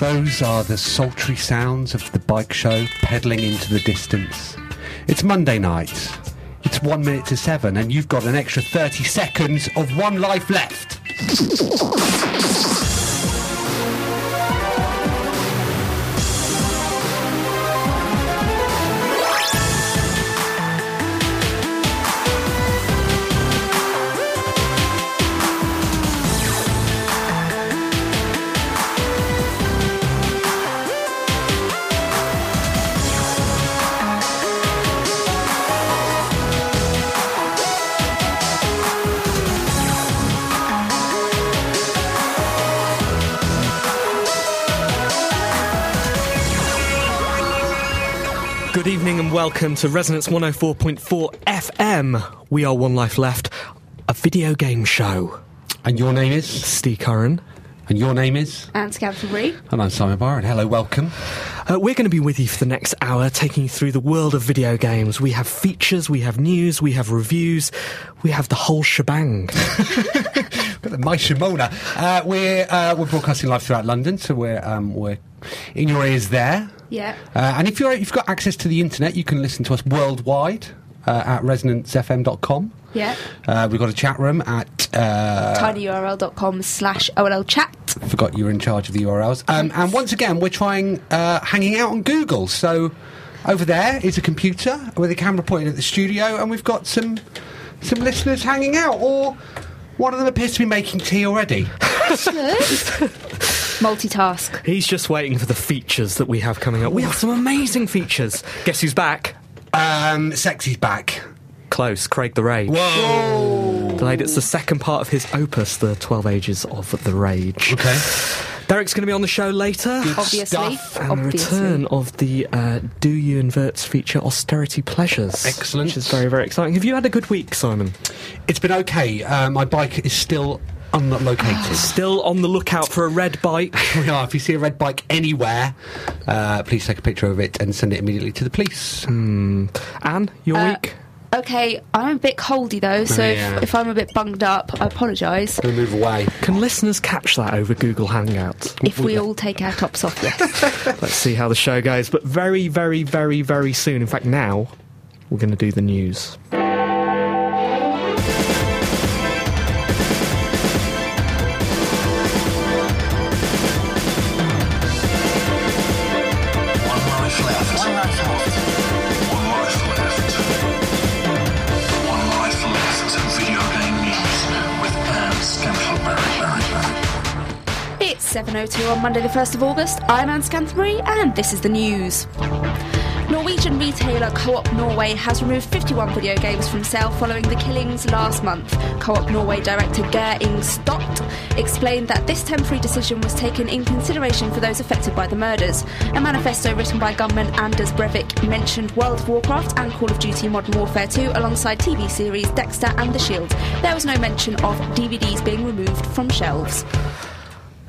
Those are the sultry sounds of the bike show pedaling into the distance. It's Monday night. It's one minute to seven, and you've got an extra 30 seconds of one life left. Good evening and welcome to Resonance 104.4 FM. We are One Life Left, a video game show. And your name is? Steve Curran. And your name is? Anne Scantlebury. And I'm Simon Barrett. Hello, welcome. Uh, we're going to be with you for the next hour, taking you through the world of video games. We have features, we have news, we have reviews, we have the whole shebang. Got the My Shimona. Uh, we're uh, we're broadcasting live throughout London, so we're um, we're in your ears there. Yeah. Uh, and if you're if you've got access to the internet, you can listen to us worldwide uh, at resonancefm.com. Yeah. Uh, we've got a chat room at. Uh, tinyurl.com slash OLL chat. forgot you were in charge of the URLs. Um, and once again, we're trying uh, hanging out on Google. So over there is a computer with a camera pointed at the studio, and we've got some some listeners hanging out. Or one of them appears to be making tea already. Multitask. He's just waiting for the features that we have coming up. We have some amazing features. Guess who's back? Um, Sexy's back. Close, Craig the Rage. Whoa! Delayed. It's the second part of his opus, The 12 Ages of the Rage. Okay. Derek's going to be on the show later. Good Obviously. stuff. And the return of the uh, Do You Inverts feature Austerity Pleasures. Excellent. Which is very, very exciting. Have you had a good week, Simon? It's been okay. Uh, my bike is still unlocated. Still on the lookout for a red bike. we are. If you see a red bike anywhere, uh, please take a picture of it and send it immediately to the police. Anne, your Uh, week? Okay, I'm a bit coldy though, so Oh, yeah. if, if I'm a bit bunged up, I apologise. We'll move away. Can listeners catch that over Google Hangouts? If we all take our tops off, yes. Let's see how the show goes. But very, very, very, very soon, in fact, now, we're going to do the news. 10.02 on Monday the 1st of August. I'm Anne Scantlebury and this is the news. Norwegian retailer Co-op Norway has removed 51 video games from sale following the killings last month. Co-op Norway director Geir Inge Stokke explained that this temporary decision was taken in consideration for those affected by the murders. A manifesto written by gunman Anders Breivik mentioned World of Warcraft and Call of Duty Modern Warfare 2 alongside TV series Dexter and The Shield. There was no mention of DVDs being removed from shelves.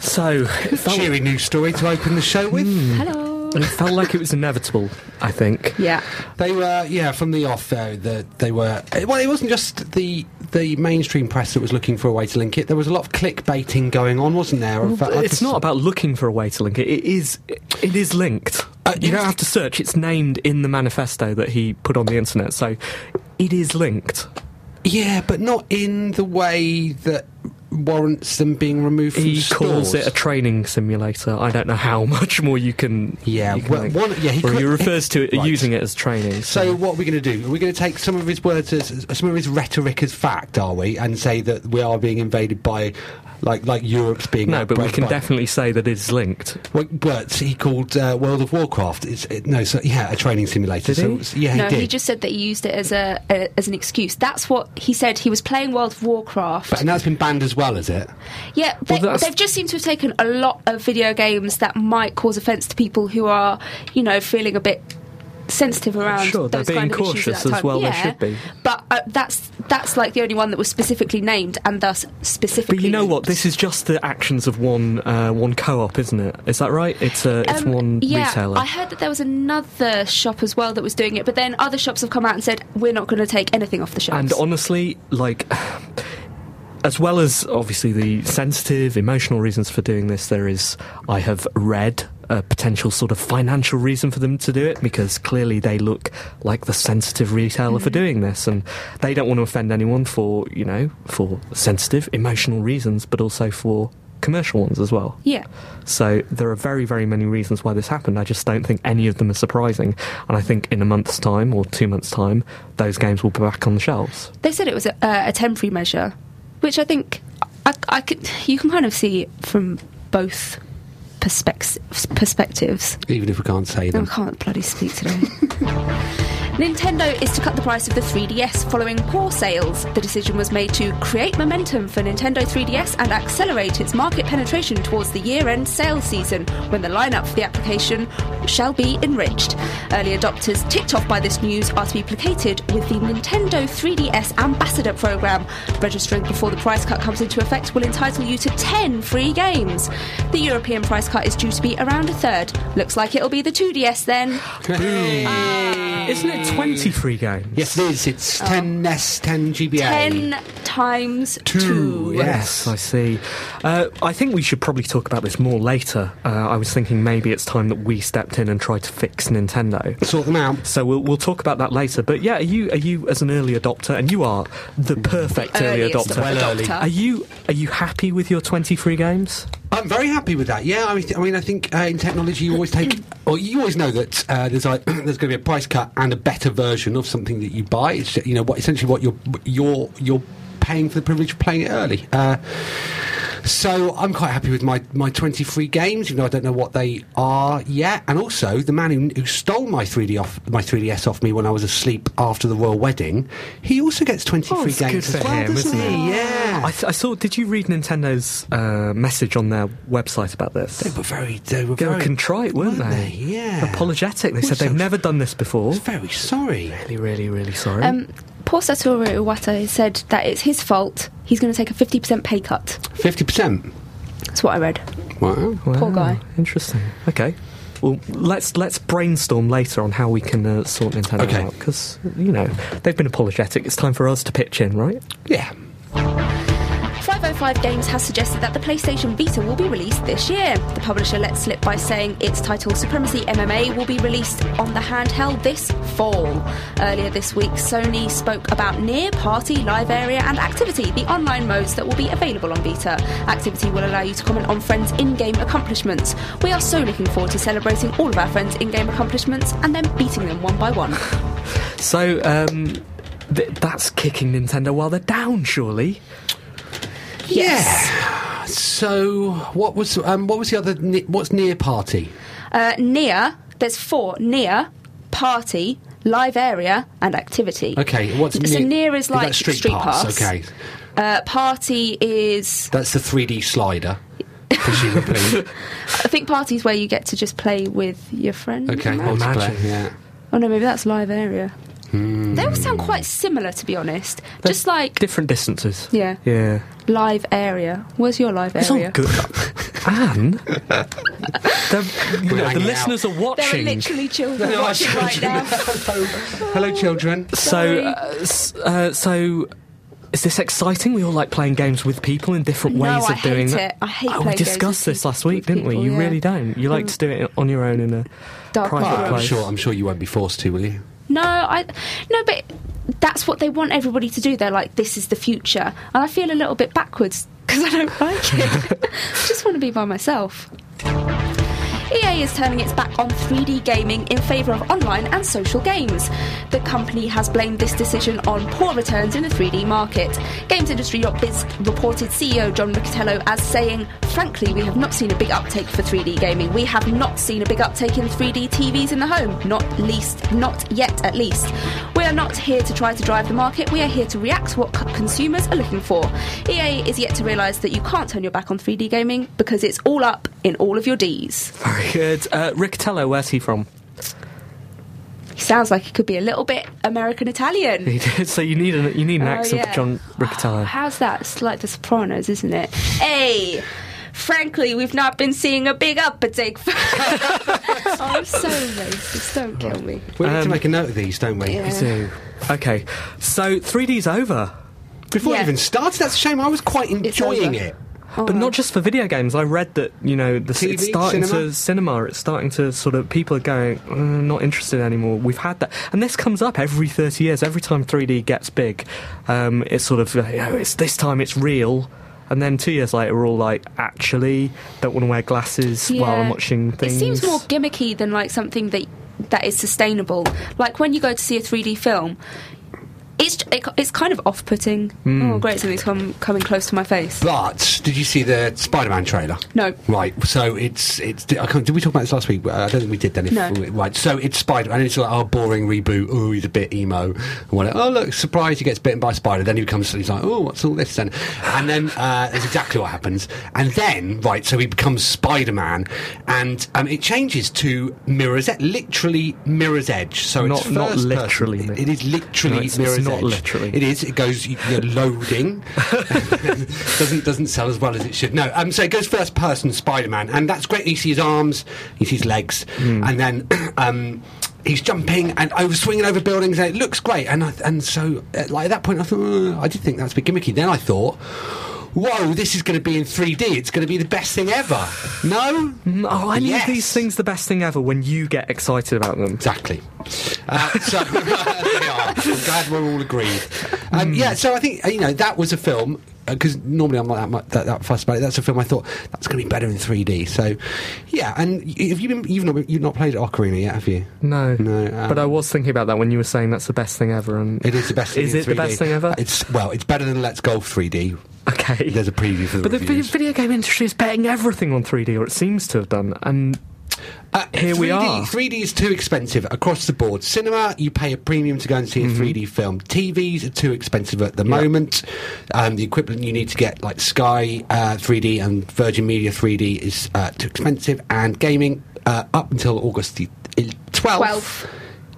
So, it felt, Cheery news story to open the show with. Hello. it felt like it was inevitable, I think. Yeah. They were, yeah, from the off. though, the, they were. Well, it wasn't just the the mainstream press that was looking for a way to link it. There was a lot of clickbaiting going on, wasn't there? Of, uh, It's just- not about looking for a way to link it. It is, it is linked. Uh, you don't have to search. It's named in the manifesto that he put on the internet, so it is linked. Yeah, but not in the way that warrants them being removed from He stores. calls it a training simulator. I don't know how much more you can. Yeah, you can well, one- yeah, he could- he refers to it Right. using it as training. So what are we going to do? Are we going to take some of his words as some of his rhetoric as fact, are we, and say that we are being invaded by, like, like Europe's being? no, but we can by- definitely say that it's linked. Well, but he called uh, World of Warcraft. It's, it, no, so yeah, a training simulator. Did so he? it's- yeah, no, he did. he just said that he used it as a, a as an excuse. That's what he said. He was playing World of Warcraft. But, and that's been banned as well, is it? Yeah, they, well, they've just seemed to have taken a lot of video games that might cause offence to people who are, you know, feeling a bit sensitive around Sure, those being kind of issues cautious as well, they should be. But uh, that's that's like the only one that was specifically named and thus specifically. But you know what? This is just the actions of one uh, one co-op, isn't it? Is that right? It's a it's Um, one yeah, retailer. I heard that there was another shop as well that was doing it, but then other shops have come out and said we're not going to take anything off the shelves. And honestly, like, as well as obviously the sensitive, emotional reasons for doing this, there is, I have read a potential sort of financial reason for them to do it because clearly they look like the sensitive retailer for doing this and they don't want to offend anyone for, you know, for sensitive, emotional reasons, but also for commercial ones as well. yeah, So there are very, very many reasons why this happened. I just don't think any of them are surprising. And I think in a month's time or two months' time, those games will be back on the shelves. they said it was a, uh, a temporary measure, which I think I, I could. You can kind of see from both perspectives. Perspectives. Even if we can't say them. I can't bloody speak today. Nintendo is to cut the price of the 3DS following poor sales. The decision was made to create momentum for Nintendo 3DS and accelerate its market penetration towards the year end sales season when the lineup for the application shall be enriched. Early adopters ticked off by this news are to be placated with the Nintendo 3DS Ambassador Program. Registering before the price cut comes into effect will entitle you to 10 free games. The European price cut is due to be around a third. Looks like it'll be the 2DS then. Isn't it 20 free games? Yes, it is. It's 10 NES, 10 GBA. 10 times 2. Yes, I see. Uh, I think we should probably talk about this more later. Uh, I was thinking maybe it's time that we stepped in and tried to fix Nintendo. Sort them out. So we'll, we'll talk about that later. But yeah, are you are you as an early adopter, and you are the perfect early Earliest adopter. Well early. Are you are you happy with your twenty free games? I'm very happy with that. Yeah, I mean, I, mean, I think uh, in technology you always take, or you always know that uh, there's like there's going to be a price cut and a better version of something that you buy. It's you know what essentially what you're you're you're paying for the privilege of playing it early. Uh, so I'm quite happy with my, my 20 free games, even though I don't know what they are yet. And also, the man who, who stole my 3D off my 3DS off me when I was asleep after the royal wedding, he also gets 20 Oh, games good as for well, him, doesn't isn't he? it? Yeah. I, th- I saw. Did you read Nintendo's uh, message on their website about this? they were very, they were They were very contrite, weren't, they? Yeah. Apologetic. They Well, said they've so- never done this before. Very sorry. Really, really, really sorry. Um, poor Satoru Iwata said that it's his fault. He's going to take a 50% pay cut. 50%. That's what I read. Wow. poor guy. Interesting. Okay. Well, let's let's brainstorm later on how we can uh, sort Nintendo Okay. out because you know they've been apologetic. It's time for us to pitch in, right? Yeah. 505 Games has suggested that the PlayStation Vita will be released this year. The publisher let slip by saying its title Supremacy MMA will be released on the handheld this fall. Earlier this week, Sony spoke about Near Party, Live Area, and Activity, the online modes that will be available on Vita. Activity will allow you to comment on friends' in game accomplishments. We are so looking forward to celebrating all of our friends' in game accomplishments and then beating them one by one. So um, th- that's kicking Nintendo while they're down, surely. Yeah. So, what was um, what was the other? ne- What's near party? Uh, near, there's four near, party, live area, and activity. Okay, what's so near? near is like that street, pass. Okay, Uh, party is, that's the 3D slider, presumably. I think party is where you get to just play with your friends. okay, Imagine. multiplayer. Yeah. Oh no, maybe that's live area. Hmm. They all sound quite similar, to be honest. Just like Different distances. Yeah. Yeah. live area. Where's your live It's area? all good. Anne, the, you know, the hanging listeners are watching. There are watching. literally children watching right now. Hello, children. So, uh, uh, so is this exciting? We all like playing games with people in different No, ways I of doing hate that. it. I hate oh, we playing games discussed with this last week, didn't we? You people, really don't. You like to do it on your own in a Dark private corner. I'm sure. I'm sure you won't be forced to, will you? No, I no, but that's what they want everybody to do. They're like, this is the future, and I feel a little bit backwards because I don't like it. I just want to be by myself. EA is turning its back on 3D gaming in favour of online and social games. The company has blamed this decision on poor returns in the 3D market. GamesIndustry.biz reported CEO John Riccitiello as saying, Frankly, we have not seen a big uptake for 3D gaming. We have not seen a big uptake in 3D TVs in the home. Not least, not yet at least. We are not here to try to drive the market. We are here to react to what consumers are looking for. EA is yet to realise that you can't turn your back on 3D gaming because it's all up in all of your Ds. Very good. Uh, Riccitiello, where's he from? He sounds like he could be a little bit American Italian. He did. So you need an you need an Oh, accent yeah. for John Riccitiello. How's that? It's like The Sopranos, isn't it? Hey! Frankly, we've not been seeing a big uptake. For- oh, I'm so racist. Don't kill me. We need to Um, make a note of these, don't we? Yeah. So, okay, so 3D's over. Before Yeah. it even started, that's a shame. I was quite enjoying over. But not just for video games. I read that you know the, TV, it's starting cinema? to cinema. It's starting to sort of people are going uh, not interested anymore. We've had that, and this comes up every thirty years. Every time 3D gets big, um, it's sort of you know, it's this time it's real. And then two years later, we're all like, actually, don't want to wear glasses while I'm watching things. It seems more gimmicky than like something that that is sustainable. Like when you go to see a 3D film, it's it, it's kind of off-putting. Hmm. Oh, great! Something's come, coming close to my face. But did you see the Spider-Man trailer? No. Right. So it's it's. I can't, did we talk about this last week? Uh, I don't think we did. Then. If No. right. So it's Spider, and it's like oh boring reboot. Oh, he's a bit emo. And what? Oh look, surprise! He gets bitten by a spider. Then he becomes. He's like, oh, what's all this then? And then uh, that's exactly what happens. And then right, so he becomes Spider-Man, and um, it changes to Mirror's Edge, literally Mirror's Edge. So Not- it's not first person. literally. It is literally No, it's- it's Mirror's not Edge. literally. It is. It goes you know, loading. doesn't doesn't sell as well as it should. No. Um. So it goes first person Spider Man, and that's great. You see his arms, you see his legs, and then um. He's jumping and over swinging over buildings, and it looks great. And I, and so, like at that point, I thought "Uh, I did think that's a bit gimmicky. Then I thought, whoa, this is going to be in 3D. It's going to be the best thing ever. No, Oh, any Yes. these things the best thing ever when you get excited about them. Exactly. Uh, so they are. I'm glad we're all agreed. Um, yeah. So I think uh, you know that was a film because normally I'm not that, much, that that fussed about it. That's a film I thought that's going to be better in 3D. So yeah. And have you been? You've not you've not played Ocarina yet, have you? No, No, um, but I was thinking about that when you were saying that's the best thing ever. And It is the best. thing Is it the 3D. best thing ever? It's well, it's better than Let's Golf 3D. okay. There's a preview for the but the video game industry is betting everything on 3D, or it seems to have done. And Uh, Here 3D, we are. 3D is too expensive across the board. Cinema, you pay a premium to go and see a Mm-hmm. 3D film. TVs are too expensive at the moment. Um, the equipment you need to get, like Sky uh, 3D and Virgin Media 3D, is uh, too expensive. And gaming, uh, up until August the 12th, 12th.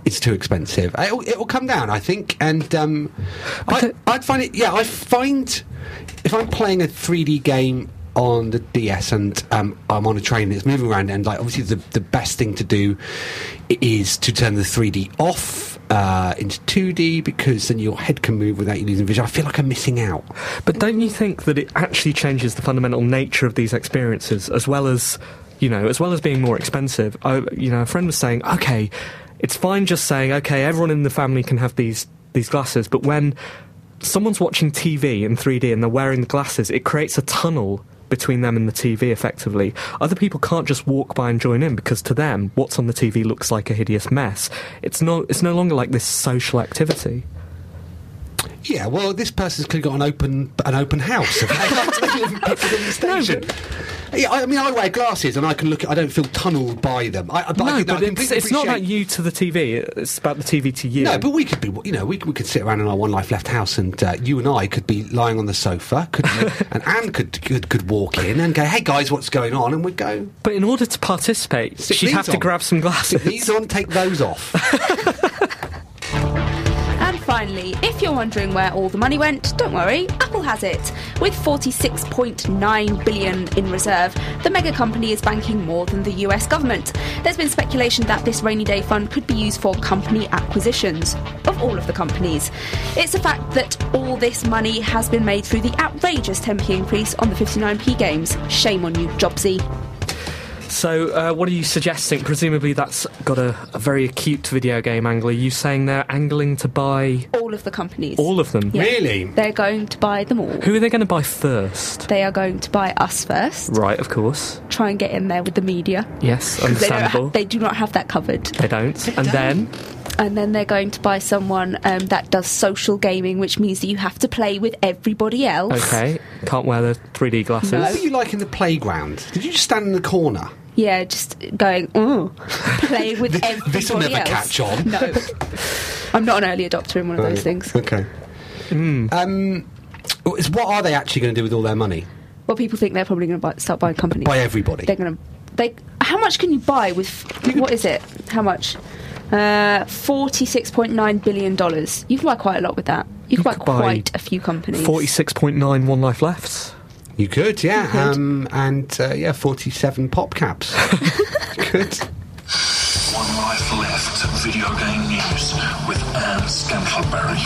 it's too expensive. It'll, it'll come down, I think. And um, I, I'd find it, yeah, I find if I'm playing a 3D game on the DS and um, I'm on a train that's moving around, and like obviously the, the best thing to do is to turn the 3D off uh, into 2D because then your head can move without you losing vision. I feel like I'm missing out. but don't you think that it actually changes the fundamental nature of these experiences, as well as you know, as well as being more expensive? I, you know, a friend was saying, okay, it's fine just saying, okay, everyone in the family can have these these glasses, but when someone's watching TV in 3D and they're wearing the glasses, it creates a tunnel between them and the TV effectively. Other people can't just walk by and join in because to them, what's on the TV looks like a hideous mess. It's no, it's no longer like this social activity. Yeah, well, this person's clearly got an open an open house. They live in Piccadilly Station. Yeah, I mean, I wear glasses and I can look. At, I don't feel tunnelled by them. I, but no, I but it's, it's not about you to the TV. It's about the TV to you. No, but we could be, you know, we, we could sit around in our One Life Left house, and uh, you and I could be lying on the sofa, could and Anne could, could could walk in and go, "Hey guys, what's going on?" And we'd go, But in order to participate, she'd have to grab some "Stick glasses. these on, take those off." Finally, if you're wondering where all the money went, don't worry, Apple has it. With 46.9 billion in reserve, the mega company is banking more than the US government. There's been speculation that this rainy day fund could be used for company acquisitions. Of all of the companies. It's a fact that all this money has been made through the outrageous 10p increase on the 59p games. Shame on you, Jobsy. So, uh, what are you suggesting? Presumably, that's got a, a very acute video game angle. Are you saying they're angling to buy All of the companies. all of them? Yeah. Really? They're going to buy them all. Who are they going to buy first? They are going to buy us first. Right, of course. Try and get in there with the media. Yes, 'Cause They, don't ha- they do not have that covered. They don't. and then, And then they're going to buy someone um, that does social gaming, which means that you have to play with everybody else. okay, can't wear the 3D glasses. What were you like in the playground? Did you just stand in the corner? Yeah, just going, oh, play with This- everybody this'll never else. catch on. No. I'm not an early adopter in one of those things. Okay. Um, is- what are they actually going to do with all their money? Well, people think they're probably going to buy, start buying companies. By everybody. They're going to. They. How much can you buy with? What is it? How much? Uh, Forty-six point nine billion dollars. You can buy quite a lot with that. You can buy could buy quite a few companies. 46.9 One Life Left. You could, yeah. could. Um, and uh, yeah, 47 pop caps. Good. One life left. Video game news with Anne Scantlebury.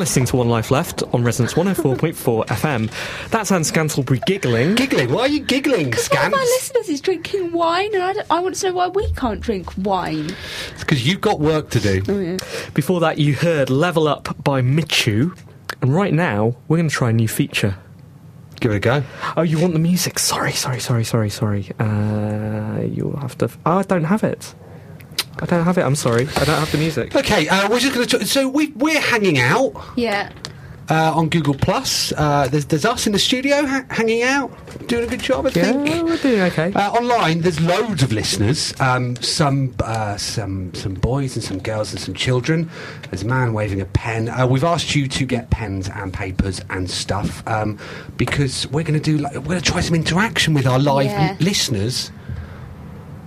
Listening to One Life Left on Resonance 104.4 FM. That's Anne Scantlebury giggling. Giggling. Why are you giggling, Because one of Scants? our listeners is drinking wine, and I, don't- I want to know why we can't drink wine. It's Because you've got work to do. Before that, you heard Level Up by Michu. And right now, we're going to try a new feature. Give it a go. Oh, you want the music? Sorry, sorry, sorry, sorry, sorry. Uh, you'll have to. Oh, I don't have it. I don't have it. I'm sorry. I don't have the music. Okay, uh, we're just going to. So we, we're hanging out Yeah. uh, on Google Plus. Uh, there's, there's us in the studio ha- hanging out, doing a good job, I Yeah, think. we're doing okay. Uh, online, there's loads of listeners. Um, some, uh, some, some boys and some girls and some children. There's a man waving a pen. Uh, we've asked you to get pens and papers and stuff um, because we're going to do. Like, we're going to try some interaction with our live Yeah. l- listeners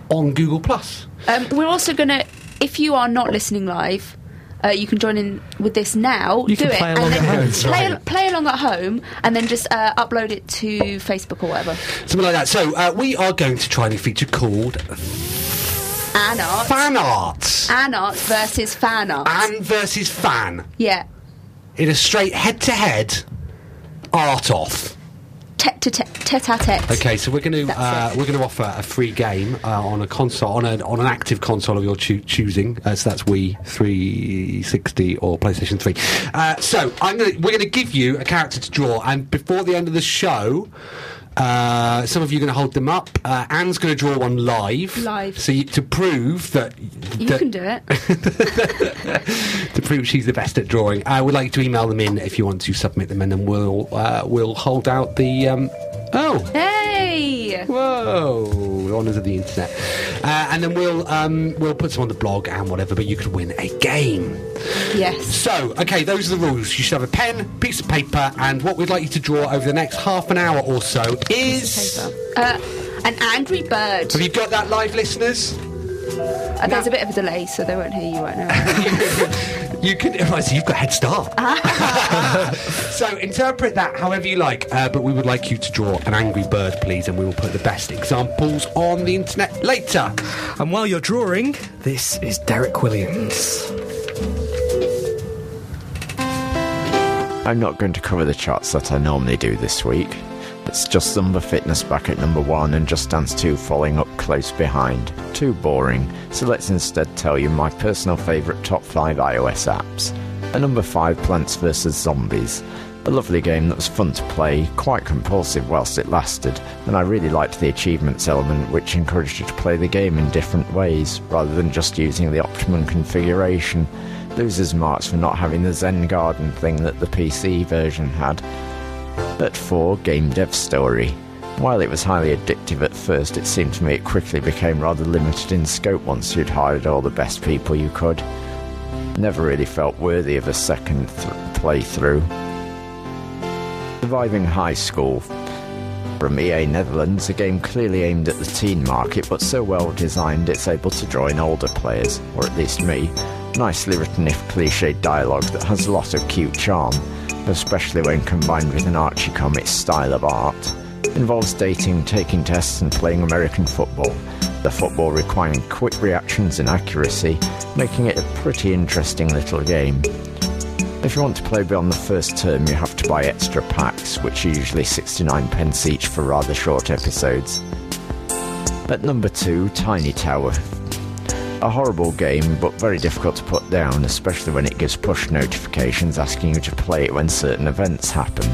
on Google Plus. Um, we're also going to, if you are not listening live, uh, you can join in with this now. You do can it play and along then at home. play, Right. play along at home, and then just uh, upload it to Facebook or whatever. Something like that. So uh, we are going to try a new feature called An art, Fan Art. an art versus fan art. An versus fan yeah, in a straight head-to-head art off. tete to tete, tete a tete. Okay, so we're going to uh, we're going to offer a free game uh, on a console on, a, on an active console of your choo- choosing. Uh, so that's Wii 360 or PlayStation 3. Uh, so I'm gonna, we're going to give you a character to draw, and before the end of the show. Uh, some of you are going to hold them up. Uh, Anne's going to draw one live. Live. So you, to prove that You can do it. to prove she's the best at drawing. I would like to email them in if you want to submit them, and then we'll uh, we'll hold out the. Um, oh, Hey! Here. Whoa, honours of the internet. Uh, and then we'll um, we'll put some on the blog and whatever, but you could win a game. Yes. So, okay, those are the rules. You should have a pen, piece of paper, and what we'd like you to draw over the next half an hour or so is. Uh, an angry bird. Have you got that, live listeners? Uh, there's a bit of a delay, so they won't hear you right now. You can. Right, so you've got head start. so interpret that however you like, uh, but we would like you to draw an angry bird, please, and we will put the best examples on the internet later. And while you're drawing, this is Derek Williams. I'm not going to cover the charts that I normally do this week. It's just Zumba Fitness back at number one and Just Dance 2 following up close behind. Too boring, so let's instead tell you my personal favourite top 5 iOS apps. At number 5, Plants vs. Zombies. A lovely game that was fun to play, quite compulsive whilst it lasted, and I really liked the achievements element which encouraged you to play the game in different ways, rather than just using the optimum configuration. Losers marks for not having the Zen Garden thing that the PC version had. At 4, Game Dev Story. While it was highly addictive at first, it seemed to me it quickly became rather limited in scope once you'd hired all the best people you could. Never really felt worthy of a second th- playthrough. Surviving High School. From EA Netherlands, a game clearly aimed at the teen market, but so well designed it's able to draw in older players, or at least me. Nicely written, if cliched dialogue that has a lot of cute charm, especially when combined with an Archie comics style of art. Involves dating, taking tests, and playing American football. The football requiring quick reactions and accuracy, making it a pretty interesting little game. If you want to play beyond the first term, you have to buy extra packs, which are usually 69 pence each for rather short episodes. At number 2, Tiny Tower. A horrible game, but very difficult to put down, especially when it gives push notifications asking you to play it when certain events happen.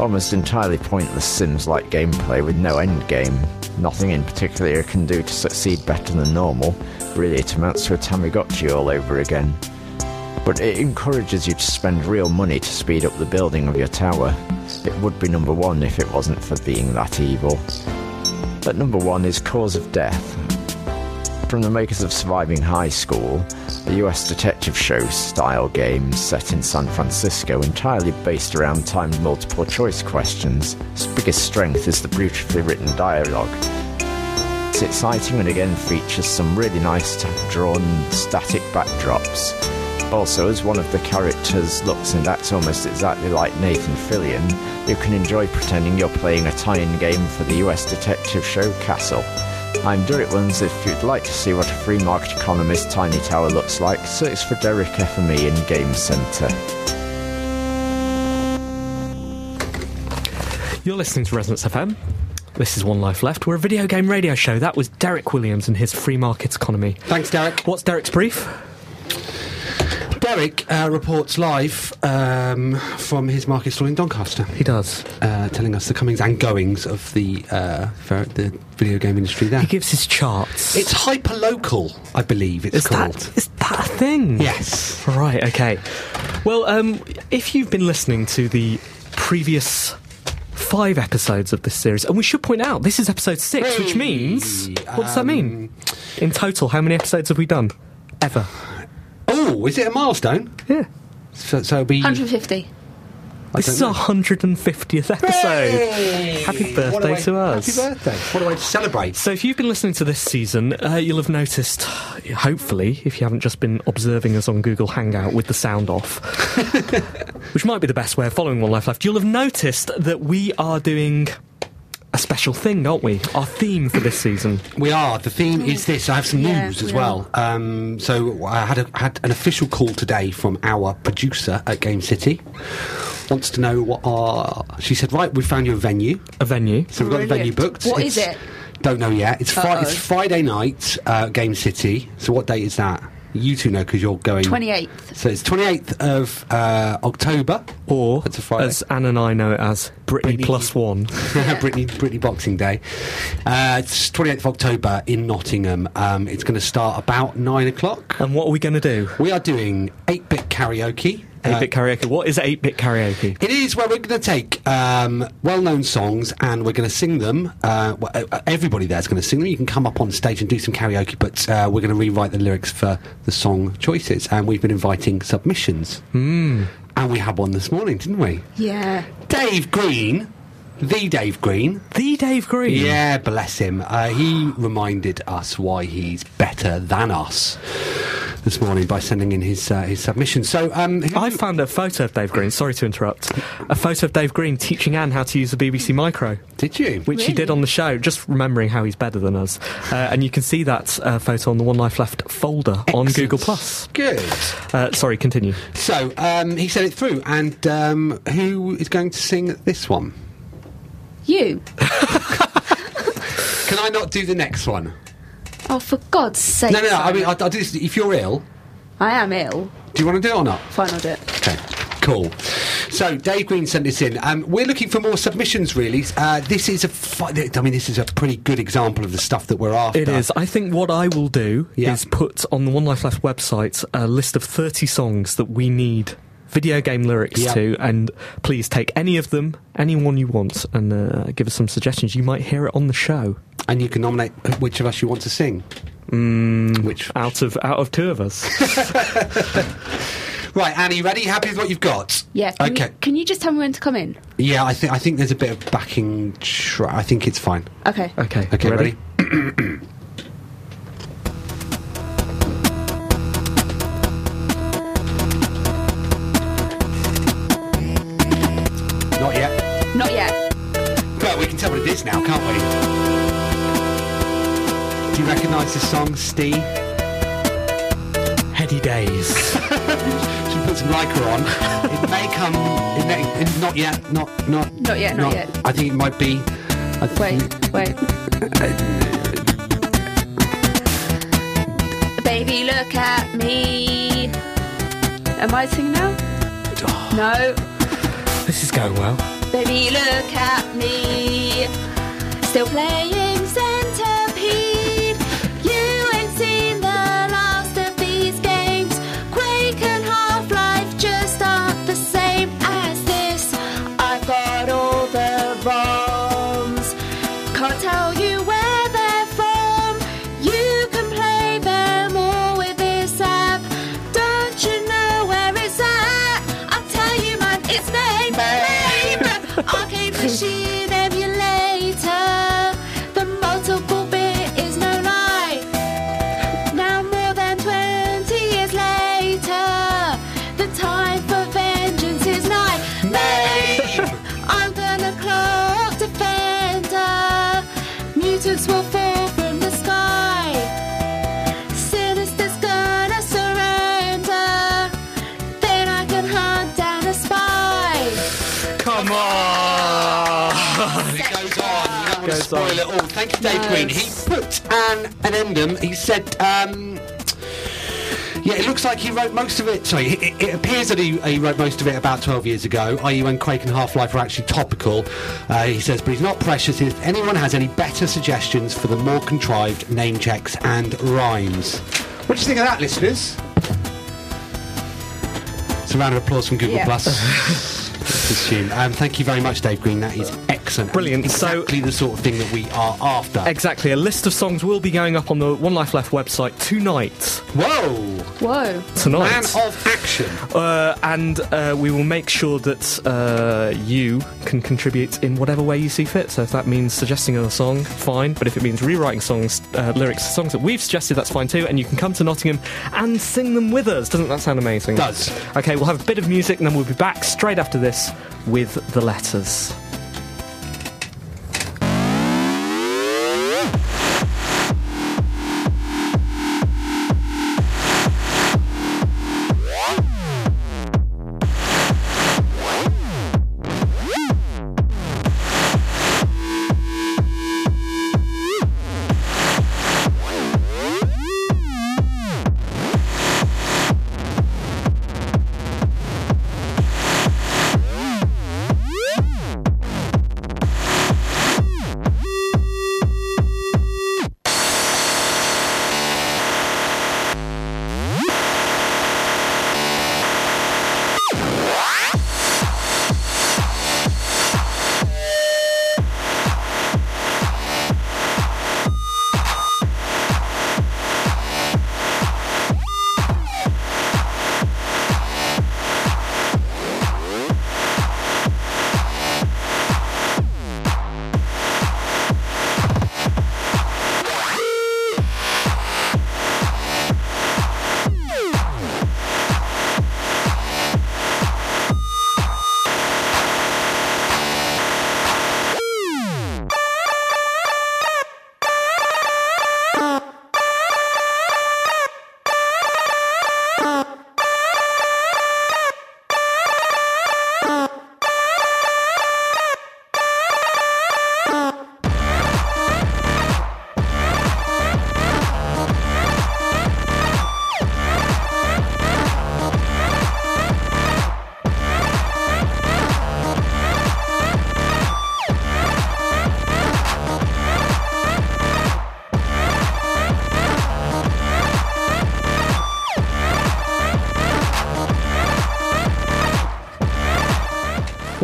Almost entirely pointless Sims like gameplay with no end game. Nothing in particular you can do to succeed better than normal. Really, it amounts to a Tamagotchi all over again. But it encourages you to spend real money to speed up the building of your tower. It would be number one if it wasn't for being that evil. At number one is Cause of Death, from the makers of Surviving High School, a US detective show style game set in San Francisco, entirely based around timed multiple choice questions. Its biggest strength is the beautifully written dialogue. It's exciting and again features some really nice drawn static backdrops. Also, as one of the characters looks and acts almost exactly like Nathan Fillion, you can enjoy pretending you're playing a tie-in game for the US detective show Castle. I'm Derek Williams. If you'd like to see what a free market economist Tiny Tower looks like, search for Derek FME in Game Centre. You're listening to Resonance FM. This is One Life Left. We're a video game radio show. That was Derek Williams and his free market economy. Thanks, Derek. What's Derek's brief? Derek uh, reports live um, from his market stall in Doncaster, He does. uh, telling us the comings and goings of the uh, the video game industry there. He gives his charts. It's hyperlocal, I believe it's is called. that is that a thing? Yes. Right. Okay. Well, um, if you've been listening to the previous five episodes of this series, and we should point out this is episode six, which means what does that mean? In total, how many episodes have we done? Ever? Oh, is it a milestone? Yeah. So, so it'll be. 150. I This is don't our know. hundred and fiftieth episode. Hey! Happy What a birthday way- to us. Happy birthday. What a way to celebrate. So, if you've been listening to this season, uh, you'll have noticed, hopefully, if you haven't just been observing us on Google Hangout with the sound off, which might be the best way of following One Life Left, you'll have noticed that we are doing a special thing, aren't we? Our theme for this season. We are. The theme is this. I have some Yeah, news as we well. Um, so I had a, had an official call today from our producer at Game City. Wants to know what our. She said, "Right, we found you a venue. A venue. So we've got the venue booked. What is It's- it? Don't know yet. It's, fri- it's Friday night, uh, Game City. So what date is that? You two know because you're going. 28th. So it's 28th of uh, October. Or, That's a Friday. as Anne and I know it as, Brittany, Brittany- plus one. Brittany, Brittany Boxing Day. Uh, it's 28th of October in Nottingham. Um, it's going to start about nine o'clock. And what are we going to do? We are doing 8 bit karaoke. 8 Uh, bit karaoke. What is 8 bit karaoke? It is where we're going to take um, well-known songs and we're going to sing them. Uh, uh, everybody there's going to sing them. You can come up on stage and do some karaoke, but uh, we're going to rewrite the lyrics for the song choices. And we've been inviting submissions. Mm. And we had one this morning, didn't we? Yeah. Dave Green, the Dave Green. The Dave Green. Yeah, bless him. Uh, he reminded us why he's better than us this morning by sending in his uh, his submission. So, um, I found a photo of Dave Green. Sorry to interrupt. A photo of Dave Green teaching Anne how to use the BBC Micro, did you? which he did on the show. Just remembering how he's better than us, uh, and you can see that uh, photo on the One Life Left folder on Google Plus. Good. Uh, sorry, continue. So um, he sent it through, and um, who is going to sing this one? You. Can I not do the next one? Oh, for God's sake. No, no, no. I mean, I'll, I'll do this. If you're ill, I am ill. do you want to do it or not? Fine, I'll do it. Okay, cool. So Dave Green sent this in. Um, we're looking for more submissions. Really, uh, this is a. Fi- I mean, this is a pretty good example of the stuff that we're after. It is. I think what I will do Yeah. is put on the One Life Left website a list of 30 songs that we need video game lyrics Yeah. to, and please take any of them, any one you want, and uh, give us some suggestions. You might hear it on the show. and you can nominate which of us you want to sing. Mm, Which out of out of two of us. right, Annie? Ready? Happy with what you've got? Yeah. Can Okay. You, can you just tell me when to come in? Yeah, I think I think there's a bit of backing. Tra- I think it's fine. Okay. Okay. Okay, ready? Not tell what it is now, can't we? Do you recognise this song, Steve? Heady days. Should put some Lycra on. It may come. It may, it- not yet. Not not. Not yet, not yet. I think it might be. I Wait, think- wait. Baby, look at me. Am I singing now? Oh. No. this is going well. Baby, look at me. Still playing Thank you, Dave. Green. He put an addendum. He said. Um, yeah, it looks like he wrote most of it. Sorry, it, it appears that he, he wrote most of it about 12 years ago, i.e., when Quake and Half Life were actually topical. Uh, he says, but he's not precious. If anyone has any better suggestions for the more contrived name checks and rhymes. What do you think of that, listeners? It's a round of applause from Google Yeah. Plus. Um, thank you very much, Dave Green. That is excellent. Brilliant. So- Exactly the sort of thing that we are after. Exactly. A list of songs will be going up on the One Life Left website tonight. Whoa! Whoa. Tonight. Man of action. Uh, and uh, we will make sure that uh, you can contribute in whatever way you see fit. So if that means suggesting a song, fine. But if it means rewriting songs, uh, lyrics, to songs that we've suggested, that's fine too. And you can come to Nottingham and sing them with us. Doesn't that sound amazing? Does. Okay, we'll have a bit of music and then we'll be back straight after this with the letters.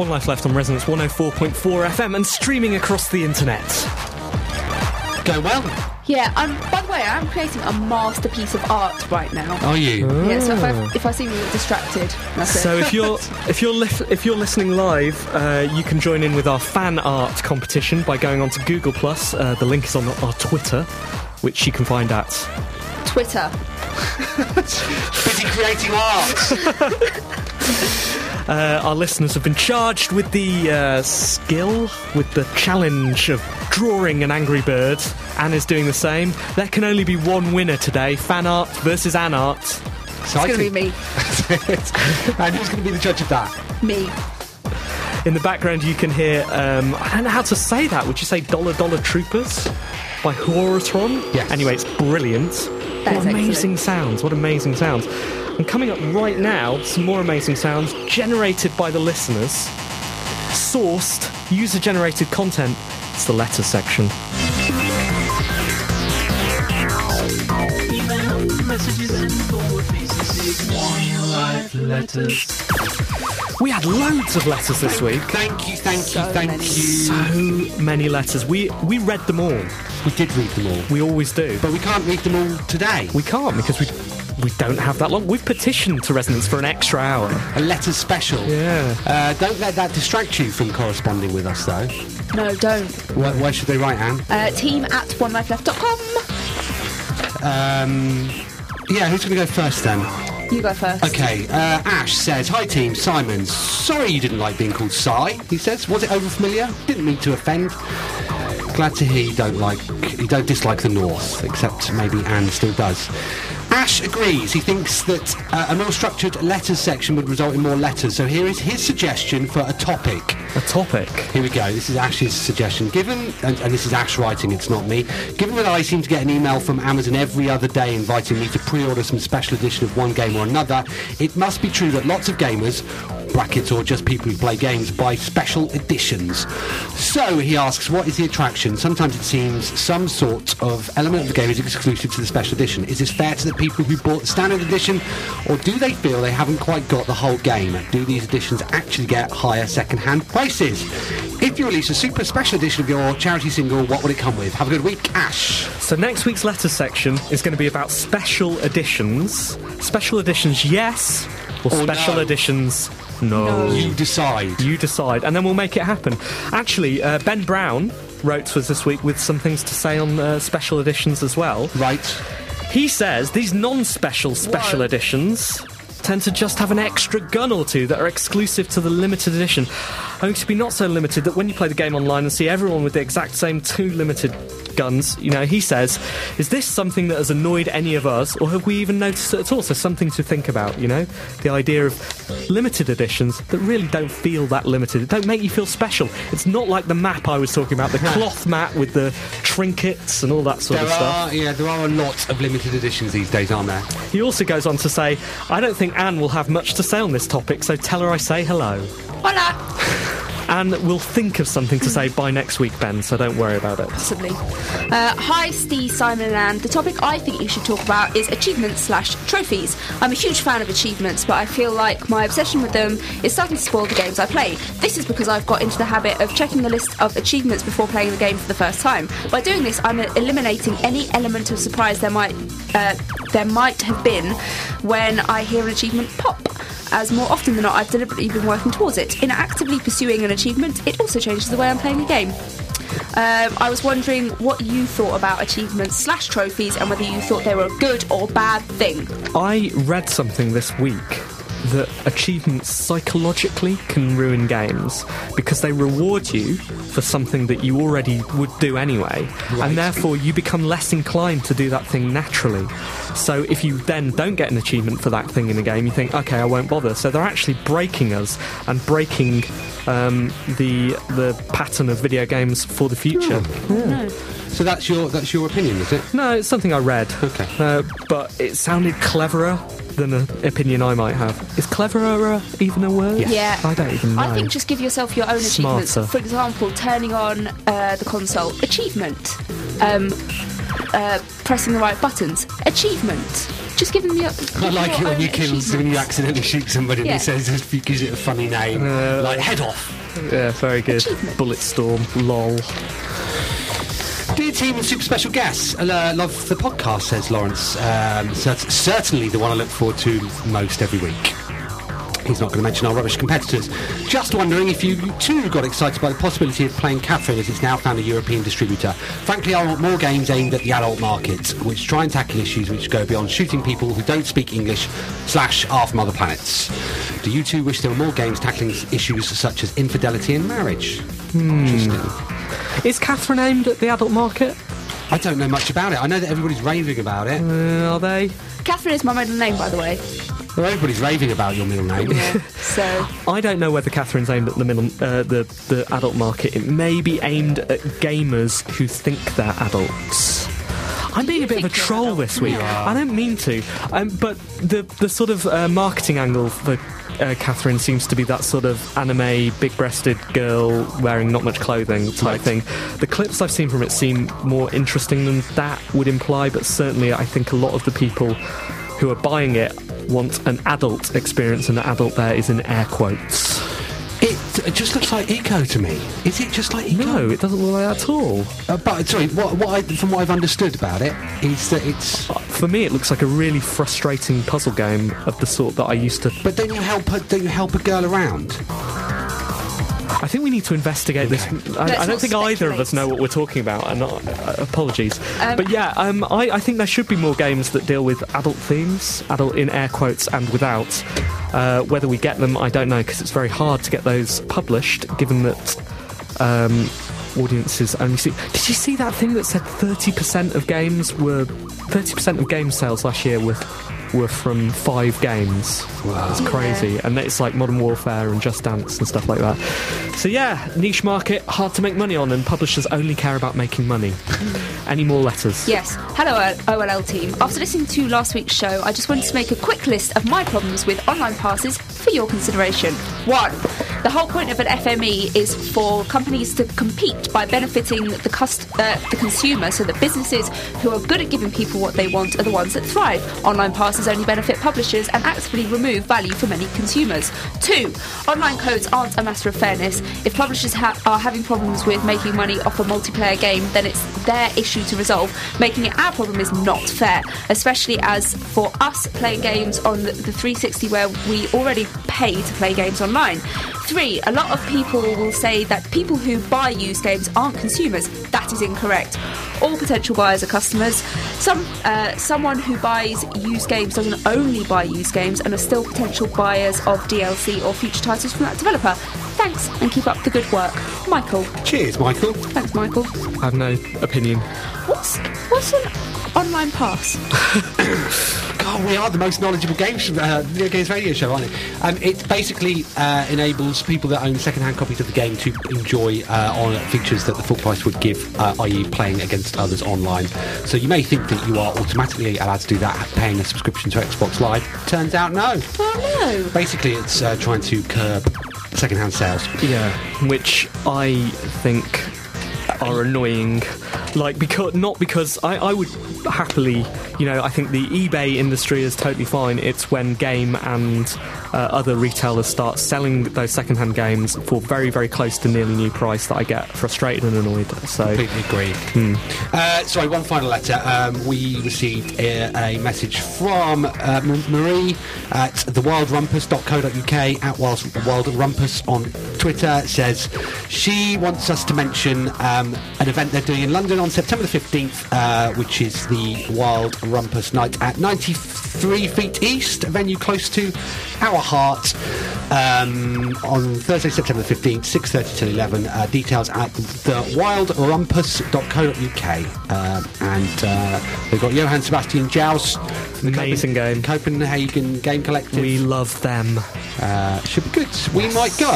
One Life Left on Resonance 104.4 FM and streaming across the internet. Going well. Yeah, um, by the way, I'm creating a masterpiece of art right now. Are you? Yeah, so if I, if I seem a bit distracted, that's So it. if you're if you're li- if you're listening live, uh, you can join in with our fan art competition by going on to Google Plus. Uh, the link is on our Twitter, which you can find at Twitter. Busy creating art. Uh, our listeners have been charged with the uh, skill, with the challenge of drawing an angry bird. Anne is doing the same. There can only be one winner today fan art versus Anne art. It's going to be me. and who's going to be the judge of that? Me. In the background, you can hear, um, I don't know how to say that. Would you say Dollar Dollar Troopers by Horatron? Yes. Anyway, it's brilliant. That what amazing excellent. sounds. What amazing sounds. And coming up right now, some more amazing sounds generated by the listeners, sourced, user generated content. It's the letters section. We had loads of letters this week. Thank you, thank So you, thank many. you. So many letters. We we read them all. We did read them all. We always do. But we can't read them all today. We can't because we we don't have that long. We've petitioned to Resonance for an extra hour. A letter special. Yeah. Uh, don't let that distract you from corresponding with us, though. No, don't. Where, where should they write, Anne? Uh, team at onelifeleft.com. Um, yeah, who's going to go first then? You go first. Okay, uh, Ash says, Hi team, Simon. Sorry you didn't like being called Si. He says, Was it overfamiliar? Didn't mean to offend. Glad to hear you don't like, you don't dislike the North, except maybe Anne still does. Ash agrees. He thinks that uh, a more structured letters section would result in more letters. So here is his suggestion for a topic. A topic. Here we go. This is Ash's suggestion. Given, and, and this is Ash writing, it's not me. Given that I seem to get an email from Amazon every other day inviting me to pre-order some special edition of one game or another, it must be true that lots of gamers, brackets or just people who play games, buy special editions. So he asks, what is the attraction? Sometimes it seems some sort of element of the game is exclusive to the special edition. Is this fair to the people who bought the standard edition, or do they feel they haven't quite got the whole game? Do these editions actually get higher second-hand prices? If you release a super special edition of your charity single, what would it come with? Have a good week, Ash. So next week's letter section is going to be about special editions. Special editions, yes, or, Or special no. editions, no. You decide. You decide, and then we'll make it happen. Actually, uh, Ben Brown wrote to us this week with some things to say on uh, special editions as well. Right. He says these non-special special Whoa. editions tend to just have an extra gun or two that are exclusive to the limited edition, only to be not so limited that when you play the game online and see everyone with the exact same two limited guns, you know, he says, is this something that has annoyed any of us, or have we even noticed it at all? So something to think about, you know, the idea of limited editions that really don't feel that limited, It don't make you feel special. It's not like the map I was talking about, the cloth map with the trinkets and all that sort There of stuff. are, yeah, there are a lot of limited editions these days, aren't there? He also goes on to say, I don't think Anne will have much to say on this topic, so tell her I say hello. Hola. Anne will think of something to say by next week, Ben, so don't worry about it. Possibly. Uh, hi, Steve, Simon, and Anne. The topic I think you should talk about is achievements slash trophies. I'm a huge fan of achievements, but I feel like my obsession with them is starting to spoil the games I play. This is because I've got into the habit of checking the list of achievements before playing the game for the first time. By doing this, I'm eliminating any element of surprise there might uh, there might have been when I hear an achievement pop. As more often than not, I've deliberately been working towards it. In actively pursuing an achievement, it also changes the way I'm playing the game. Um, I was wondering what you thought about achievements slash trophies and whether you thought they were a good or bad thing. I read something this week that achievements psychologically can ruin games because they reward you for something that you already would do anyway, and therefore you become less inclined to do that thing naturally. So if you then don't get an achievement for that thing in a game, you think, okay, I won't bother. So they're actually breaking us and breaking um, the the pattern of video games for the future. So that's your that's your opinion, is it? No, it's something I read. Okay. Uh, but it sounded cleverer than an opinion I might have. Is cleverer even a word? Yes. Yeah. I don't even know. I think just give yourself your own achievements. Smarter. For example, turning on uh, the console, achievement. Um, uh, pressing the right buttons, achievement. Just give them your. I like it when you own kill when you accidentally shoot somebody Yeah. and he says if he gives it a funny name, Uh, like head off. Yeah, very good. Bullet storm, lol. Dear team and super special guests, uh, love the podcast, says Lawrence. Um, cert- certainly the one I look forward to most every week. He's not going to mention our rubbish competitors. Just wondering if you too got excited by the possibility of playing Catherine as it's now found a European distributor. Frankly, I want more games aimed at the adult market, which try and tackle issues which go beyond shooting people who don't speak English slash are from other planets. Do you two wish there were more games tackling issues such as infidelity and marriage? Hmm. Interesting. Is Catherine aimed at the adult market? I don't know much about it. I know that everybody's raving about it. Uh, are they? Catherine is my middle name, by the way. Well, everybody's raving about your middle name. So I don't know whether Catherine's aimed at the middle, uh, the the adult market. It may be aimed at gamers who think they're adults. I'm being a bit of a troll this week. I don't mean to, um, but the the sort of uh, marketing angle for uh, Catherine seems to be that sort of anime, big-breasted girl wearing not much clothing type thing. The clips I've seen from it seem more interesting than that would imply, but certainly I think a lot of the people who are buying it want an adult experience, and the adult there is in air quotes. It, just looks like Ico to me. Is it just like Ico? No, it doesn't look like that at all. Uh, but sorry, what, what I, from what I've understood about it is that it's. For me, it looks like a really frustrating puzzle game of the sort that I used to. But don't you help? A, don't you help a girl around? I think we need to investigate this. I, I don't not think either of us know what we're talking about, and uh, apologies. Um, but yeah, um, I, I think there should be more games that deal with adult themes, adult in air quotes and without. Uh, whether we get them, I don't know, because it's very hard to get those published, given that. Um, audiences only see did you see that thing that said 30% of games were 30% of game sales last year were were from five games Wow. it's crazy and it's like modern warfare and just dance and stuff like that so yeah niche market hard to make money on and publishers only care about making money any more letters Yes. Hello, OLL team. After listening to last week's show, I just wanted to make a quick list of my problems with online passes for your consideration. One, the whole point of an FME is for companies to compete by benefiting the, cust- uh, the consumer so that businesses who are good at giving people what they want are the ones that thrive. Online passes only benefit publishers and actively remove value for many consumers. Two, online codes aren't a matter of fairness. If publishers ha- are having problems with making money off a multiplayer game, then it's their issue to resolve. Making it our problem is not fair, especially as for us playing games on the 360 where we already pay to play games online. Three, a lot of people will say that people who buy used games aren't consumers. That is incorrect. All potential buyers are customers. Some, uh, someone who buys used games doesn't only buy used games and are still potential buyers of DLC or future titles from that developer. Thanks and keep up the good work, Michael. Cheers, Michael. Thanks, Michael. i have no opinion What's what's an online pass? God, we are the most knowledgeable games, uh, video games radio show, aren't we? Um, it basically uh, enables people that own second-hand copies of the game to enjoy uh, on features that the full price would give, uh, i.e., playing against others online. So you may think that you are automatically allowed to do that, paying a subscription to Xbox Live. Turns out, no. Oh no. Basically, it's uh, trying to curb second-hand sales. Yeah, which I think are annoying. Like because not because I, I would happily, you know, I think the eBay industry is totally fine. It's when game and uh, other retailers start selling those second-hand games for very, very close to nearly new price that I get frustrated and annoyed. So Completely agree. Uh, sorry, one final letter. Um, we received a, a message from uh, Marie at thewildrumpus.co.uk at Wild, Wild on Twitter. Says she wants us to mention um, an event they're doing in London on September the 15th, uh, which is the Wild Rumpus Night at 93 Feet East, a venue close to our heart, um, on Thursday, September the 15th, 6.30 till 11. Uh, details at thewildrumpus.co.uk. Um, and uh, we've got Johann Sebastian Joust, the Amazing game. Copenhagen Game Collective. we love them. uh, should be good. We might go.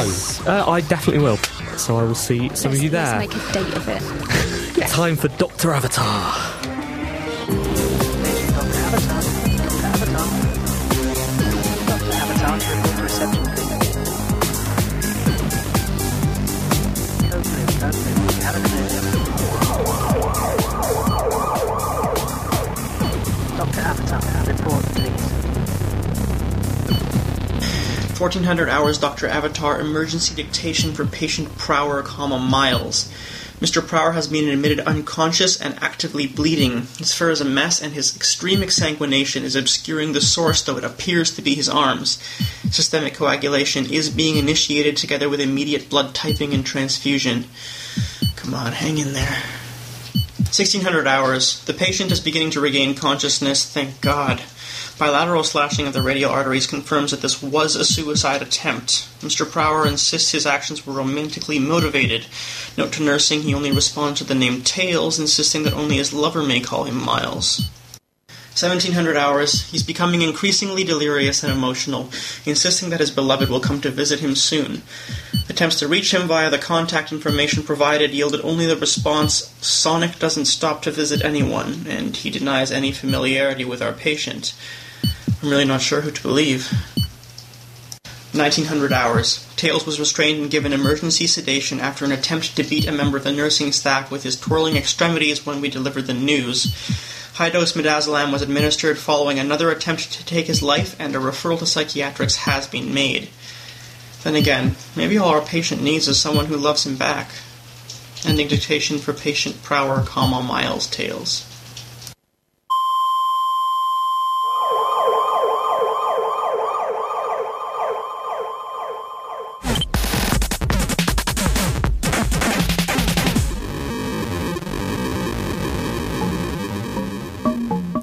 Uh, I definitely will. So I will see some Let's, of you let's there. make a date of it. time for Dr. Avatar. Fourteen hundred hours Doctor Avatar emergency dictation for patient Prower, comma Miles. Mr. Prower has been admitted unconscious and actively bleeding. His fur is a mess, and his extreme exsanguination is obscuring the source, though it appears to be his arms. Systemic coagulation is being initiated together with immediate blood typing and transfusion. Come on, hang in there. 1600 hours. The patient is beginning to regain consciousness, thank God. Bilateral slashing of the radial arteries confirms that this was a suicide attempt. Mr. Prower insists his actions were romantically motivated. Note to nursing, he only responds to the name Tails, insisting that only his lover may call him Miles. 1700 hours. He's becoming increasingly delirious and emotional, insisting that his beloved will come to visit him soon. Attempts to reach him via the contact information provided yielded only the response Sonic doesn't stop to visit anyone, and he denies any familiarity with our patient. I'm really not sure who to believe. 1900 hours. Tails was restrained and given emergency sedation after an attempt to beat a member of the nursing staff with his twirling extremities when we delivered the news. High dose midazolam was administered following another attempt to take his life, and a referral to psychiatrics has been made. Then again, maybe all our patient needs is someone who loves him back. Ending dictation for patient Prower, comma Miles Tails.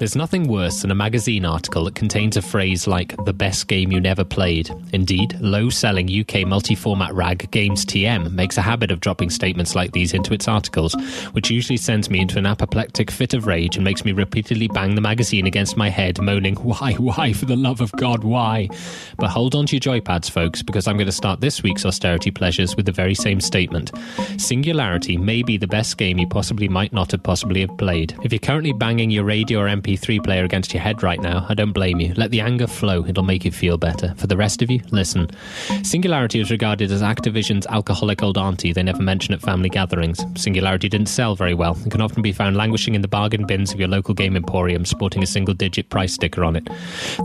There's nothing worse than a magazine article that contains a phrase like the best game you never played. Indeed, low selling UK multi format rag Games TM makes a habit of dropping statements like these into its articles, which usually sends me into an apoplectic fit of rage and makes me repeatedly bang the magazine against my head, moaning, Why, why, for the love of God, why? But hold on to your joypads, folks, because I'm going to start this week's austerity pleasures with the very same statement. Singularity may be the best game you possibly might not have possibly have played. If you're currently banging your radio or MP3 player against your head right now, I don't blame you. Let the anger flow, it'll make you feel better. For the rest of you, listen. Singularity is regarded as Activision's alcoholic old auntie they never mention at family gatherings. Singularity didn't sell very well and can often be found languishing in the bargain bins of your local game emporium sporting a single digit price sticker on it.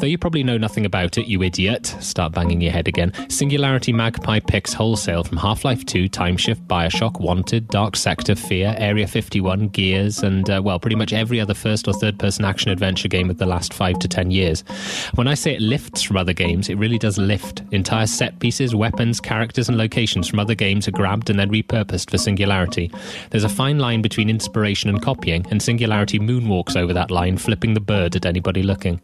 Though you probably know nothing about it, you idiot. Start banging your head again. Singularity Magpie picks wholesale from Half Life 2, Timeshift, Bioshock, Wanted, Dark Sector, Fear, Area 51, Gears, and, uh, well, pretty much every other first or third person action adventure game of the last five to ten years. When I say it lifts from other games, it really does lift. Entire set pieces, weapons, characters, and locations from other games are grabbed and then repurposed for Singularity. There's a fine line between inspiration and copying, and Singularity moonwalks over that line, flipping the bird at anybody looking.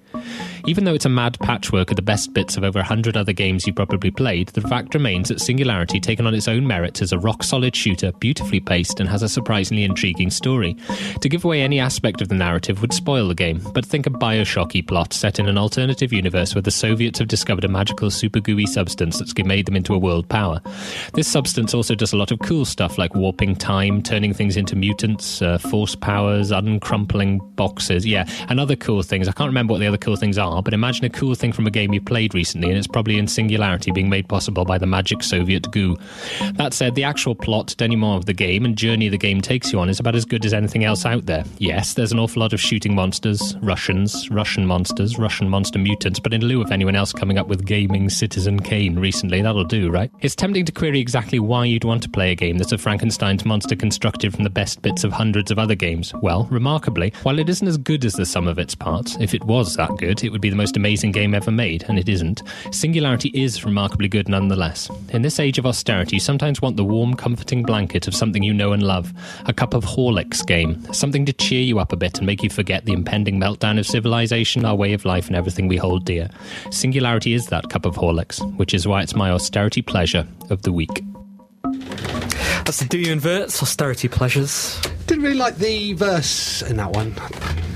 Even though it's a mad patchwork of the best bits of over 100 other games you probably played, the fact remains that Singularity, taken on its own merits, is a rock solid shooter, beautifully paced, and has a surprisingly intriguing story. To give away any aspect of the narrative would spoil the game, but think a Bioshocky plot set in an alternative universe where the Soviets have discovered a magical super gooey substance that's made them into a world power. This substance also does a lot of cool stuff like warping time, turning things into mutants, uh, force powers, uncrumpling boxes, yeah, and other cool things. I can't remember what the other cool things are, but imagine a cool thing from a game you played recently, and it's probably in Singularity being made possible by the magic Soviet goo. That said, the actual plot, denouement of the game, and journey the game takes you on is about as good as anything else out there. Yes, there's an awful lot of shooting monsters, Russians, Russian monsters, Russian monster mutants, but in lieu of anyone else coming up with gaming Citizen Kane recently, that'll do, right? It's tempting to query exactly why you'd want to play a game that's a Frankenstein's monster constructed from the best bits of hundreds of other games. Well, remarkably, while it isn't as good as the sum of its parts, if it was that good, it would be the most amazing game ever made, and it isn't. Singularity is remarkably good nonetheless. In this age of austerity, you sometimes want the warm, comforting blanket of something you know and love. A cup of Horlicks game. Something to cheer you up a bit and make you forget the impending meltdown of civilization, our way of life, and everything we hold dear. Singularity is that cup of Horlicks, which is why it's my austerity pleasure of the week. That's the Do You Inverts Austerity Pleasures. Didn't really like the verse in that one,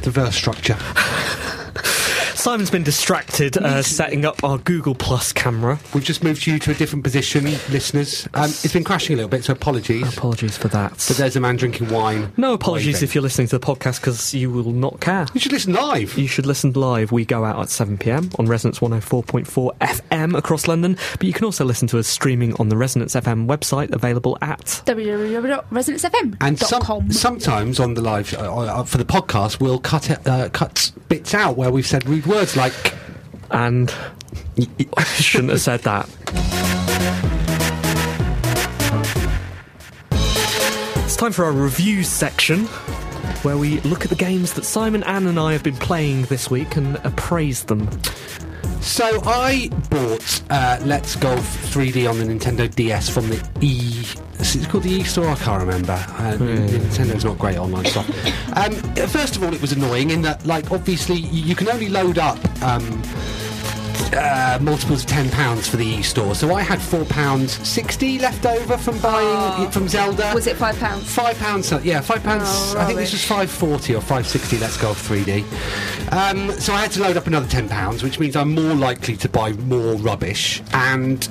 the verse structure. Simon's been distracted uh, setting up our Google Plus camera. We've just moved you to a different position, listeners. Um, it's been crashing a little bit, so apologies. Apologies for that. But there's a man drinking wine. No apologies waving. if you're listening to the podcast because you will not care. You should listen live. You should listen live. We go out at 7 pm on Resonance 104.4 FM across London, but you can also listen to us streaming on the Resonance FM website available at www.resonancefm.com. And some, sometimes on the live uh, uh, for the podcast, we'll cut it, uh, cut bits out where we've said rude words like and I shouldn't have said that. It's time for our review section, where we look at the games that Simon, Anne, and I have been playing this week and appraise them. So I bought uh, Let's Golf 3D on the Nintendo DS from the E. It's called the E Store. I can't remember. Uh, Nintendo's not great online stuff. Um, first of all, it was annoying in that, like, obviously you can only load up. Um, uh, multiples of ten pounds for the E store, so I had four pounds sixty left over from buying it from Zelda. Was it five pounds? Five pounds, yeah, five pounds. Oh, I think this was five forty or five sixty. Let's go 3D. Um, so I had to load up another ten pounds, which means I'm more likely to buy more rubbish. And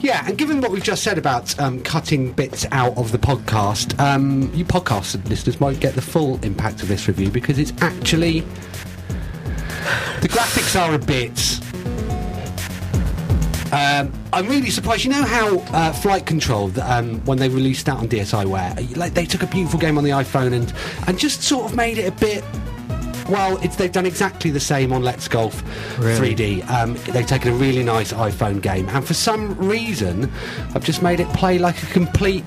yeah, and given what we've just said about um, cutting bits out of the podcast, um, you podcast listeners might get the full impact of this review because it's actually the graphics are a bit. Um, I'm really surprised. You know how uh, Flight Control, um, when they released that on DSiWare, like they took a beautiful game on the iPhone and and just sort of made it a bit. Well, it's, they've done exactly the same on Let's Golf Really? 3D. Um, they've taken a really nice iPhone game, and for some reason, I've just made it play like a complete.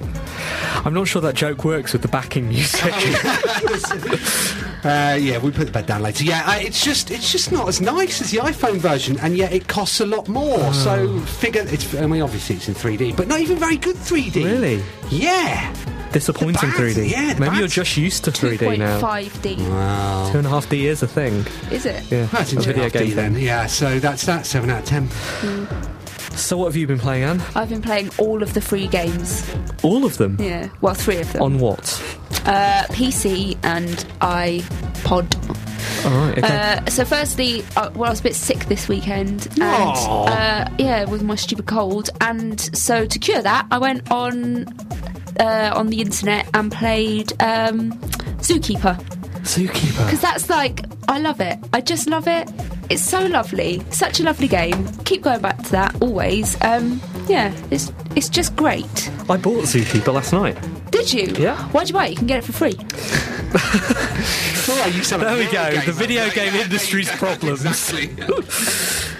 I'm not sure that joke works with the backing music. Uh, yeah, we put the bed down later. Yeah, uh, it's just it's just not as nice as the iPhone version, and yet it costs a lot more. So figure it's. I mean, obviously it's in 3D, but not even very good 3D. Really? Yeah. Disappointing The bad- 3D. yeah, the Maybe bad- you're just used to 3D now. 2.5D. Wow. Two and a half D is a thing. Is it? Yeah, That's a into video video game then. Yeah, so that's that. Seven out of ten. So what have you been playing, Anne? I've been playing all of the free games. All of them. Yeah. Well, three of them. On what? Uh, PC and iPod. All right. Okay. Uh, so firstly, uh, well, I was a bit sick this weekend, and uh, yeah, with my stupid cold. And so to cure that, I went on uh, on the internet and played um, Zookeeper Zookeeper. because that's like I love it. I just love it. It's so lovely, such a lovely game. Keep going back to that always. Um, yeah, it's it's just great. I bought Zookeeper last night. Did you? Yeah. Why'd you buy it? You can get it for free. Oh, you There we go. a The video game industry's yeah, problems. Exactly.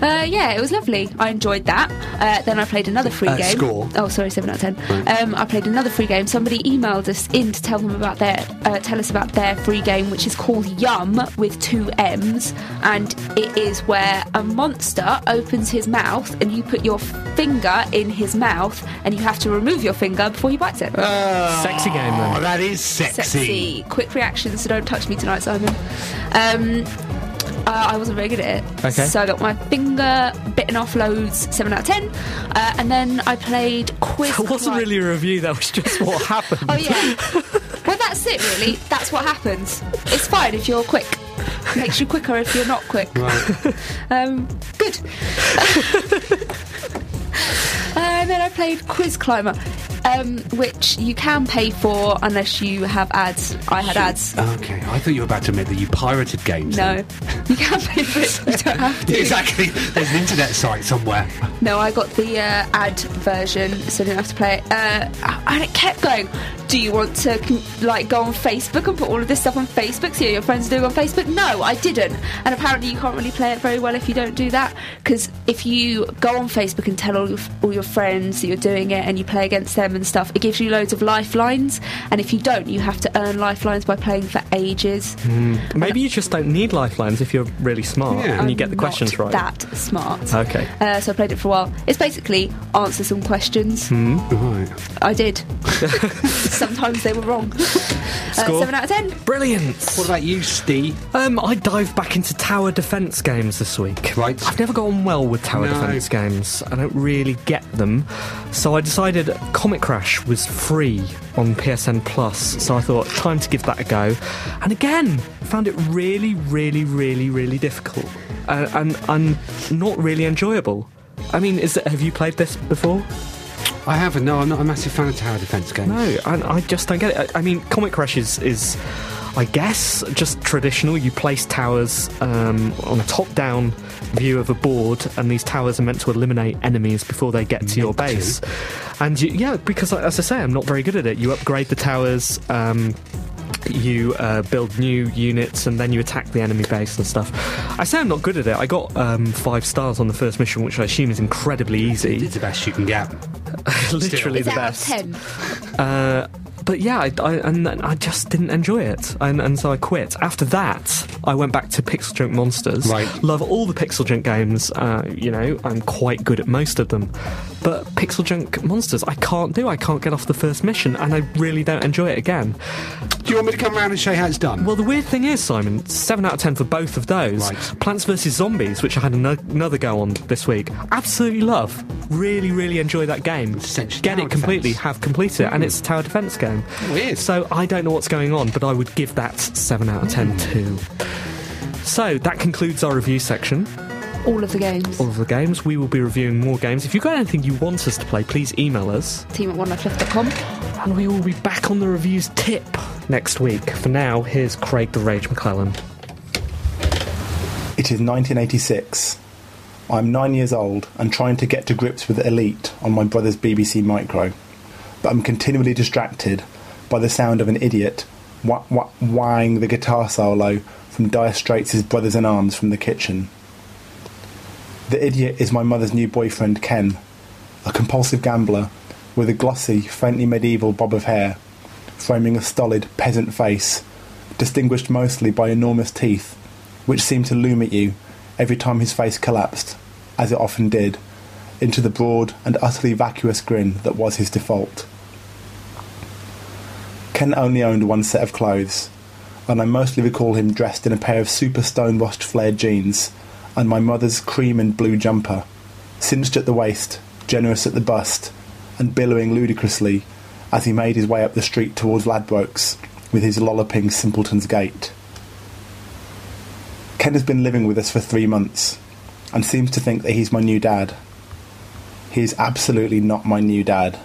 Uh, yeah, it was lovely. I enjoyed that. Uh, then I played another free Uh, game. score? Oh, sorry, seven out of ten. Um, I played another free game. Somebody emailed us in to tell them about their, uh, tell us about their free game, which is called Yum with two M's, and it is where a monster opens his mouth and you put your finger in his mouth, and you have to remove your finger before he bites it. Sexy game Oh, that is sexy. Sexy. Quick reactions, so don't touch me tonight, Simon. Um, uh, I wasn't very good at it. Okay. So I got my finger bitten off loads, 7 out of 10. Uh, and then I played Quiz. That wasn't Climb. really a review. That was just what happened. Oh, yeah. well, that's it, really. That's what happens. It's fine if you're quick. Makes you quicker if you're not quick. Right. Um, good. and then I played Quiz Climber, um, which you can pay for unless you have ads. I had ads. Okay, I thought you were about to admit that you pirated games. No, you can pay for it. You don't have to. exactly. There's an internet site somewhere. No, I got the uh, ad version, so I didn't have to play it. Uh, and it kept going. Do you want to like go on Facebook and put all of this stuff on Facebook? See what your friends are doing on Facebook? No, I didn't. And apparently, you can't really play it very well if you don't do that. Because if you go on Facebook and tell all your, all your friends that you're doing it and you play against them and stuff, it gives you loads of lifelines. And if you don't, you have to earn lifelines by playing for ages. Maybe you just don't need lifelines if you're really smart Yeah. and you I'm get the questions not right. That smart. Okay. Uh, so I played it for a while. It's basically answer some questions. Right. I did. Sometimes they were wrong. Uh, Score? seven out of ten. Brilliant. What about you, Steve? Um, I dived back into tower defense games this week. Right. I've never gone well with tower No. defense games. I don't really get them. So I decided Comet Crash was free on PSN Plus. So I thought time to give that a go. And again, found it really, really, really, really difficult. Uh, and and not really enjoyable. I mean, is it, have you played this before? I haven't. No, I'm not a massive fan of tower defense games. No, I, I just don't get it. I, I mean, Comet Crash is, is, I guess, just traditional. You place towers um, on a top-down view of a board, and these towers are meant to eliminate enemies before they get to your Meant to. base. And you, yeah, because as I say, I'm not very good at it. You upgrade the towers. Um, you uh, build new units and then you attack the enemy base and stuff. I say I'm not good at it. I got um, five stars on the first mission, which I assume is incredibly easy. It's the best you can get. Literally Is the it out of best. 10? Uh, but yeah, I, I, and then I just didn't enjoy it, and, and so I quit. After that, I went back to Pixel Junk Monsters. Right. Love all the Pixel Junk games. Uh, you know, I'm quite good at most of them. But Pixel Junk Monsters, I can't do. I can't get off the first mission, and I really don't enjoy it again. Do you want me to come around and show you how it's done? Well, the weird thing is, Simon, seven out of ten for both of those. Right. Plants vs Zombies, which I had ano- another go on this week, absolutely love. Really, really enjoy that game. Get it completely, defence. have completed it, and it's a tower defense game. Weird. So I don't know what's going on, but I would give that seven out of ten too. So that concludes our review section. All of the games. All of the games. We will be reviewing more games. If you've got anything you want us to play, please email us. Team at onelifeleft.com. And we will be back on the reviews tip next week. For now, here's Craig the Rage McClellan. It is 1986. I'm nine years old and trying to get to grips with Elite on my brother's BBC Micro, but I'm continually distracted by the sound of an idiot wah wah wahing the guitar solo from Dire Straits' Brothers in Arms from the kitchen. The idiot is my mother's new boyfriend, Ken, a compulsive gambler with a glossy, faintly medieval bob of hair, framing a stolid peasant face, distinguished mostly by enormous teeth, which seemed to loom at you every time his face collapsed, as it often did, into the broad and utterly vacuous grin that was his default. Ken only owned one set of clothes, and I mostly recall him dressed in a pair of super stone-washed flared jeans and my mother's cream and blue jumper, cinched at the waist, generous at the bust, and billowing ludicrously as he made his way up the street towards Ladbrokes with his lolloping simpleton's gait. Ken has been living with us for three months and seems to think that he's my new dad. He is absolutely not my new dad.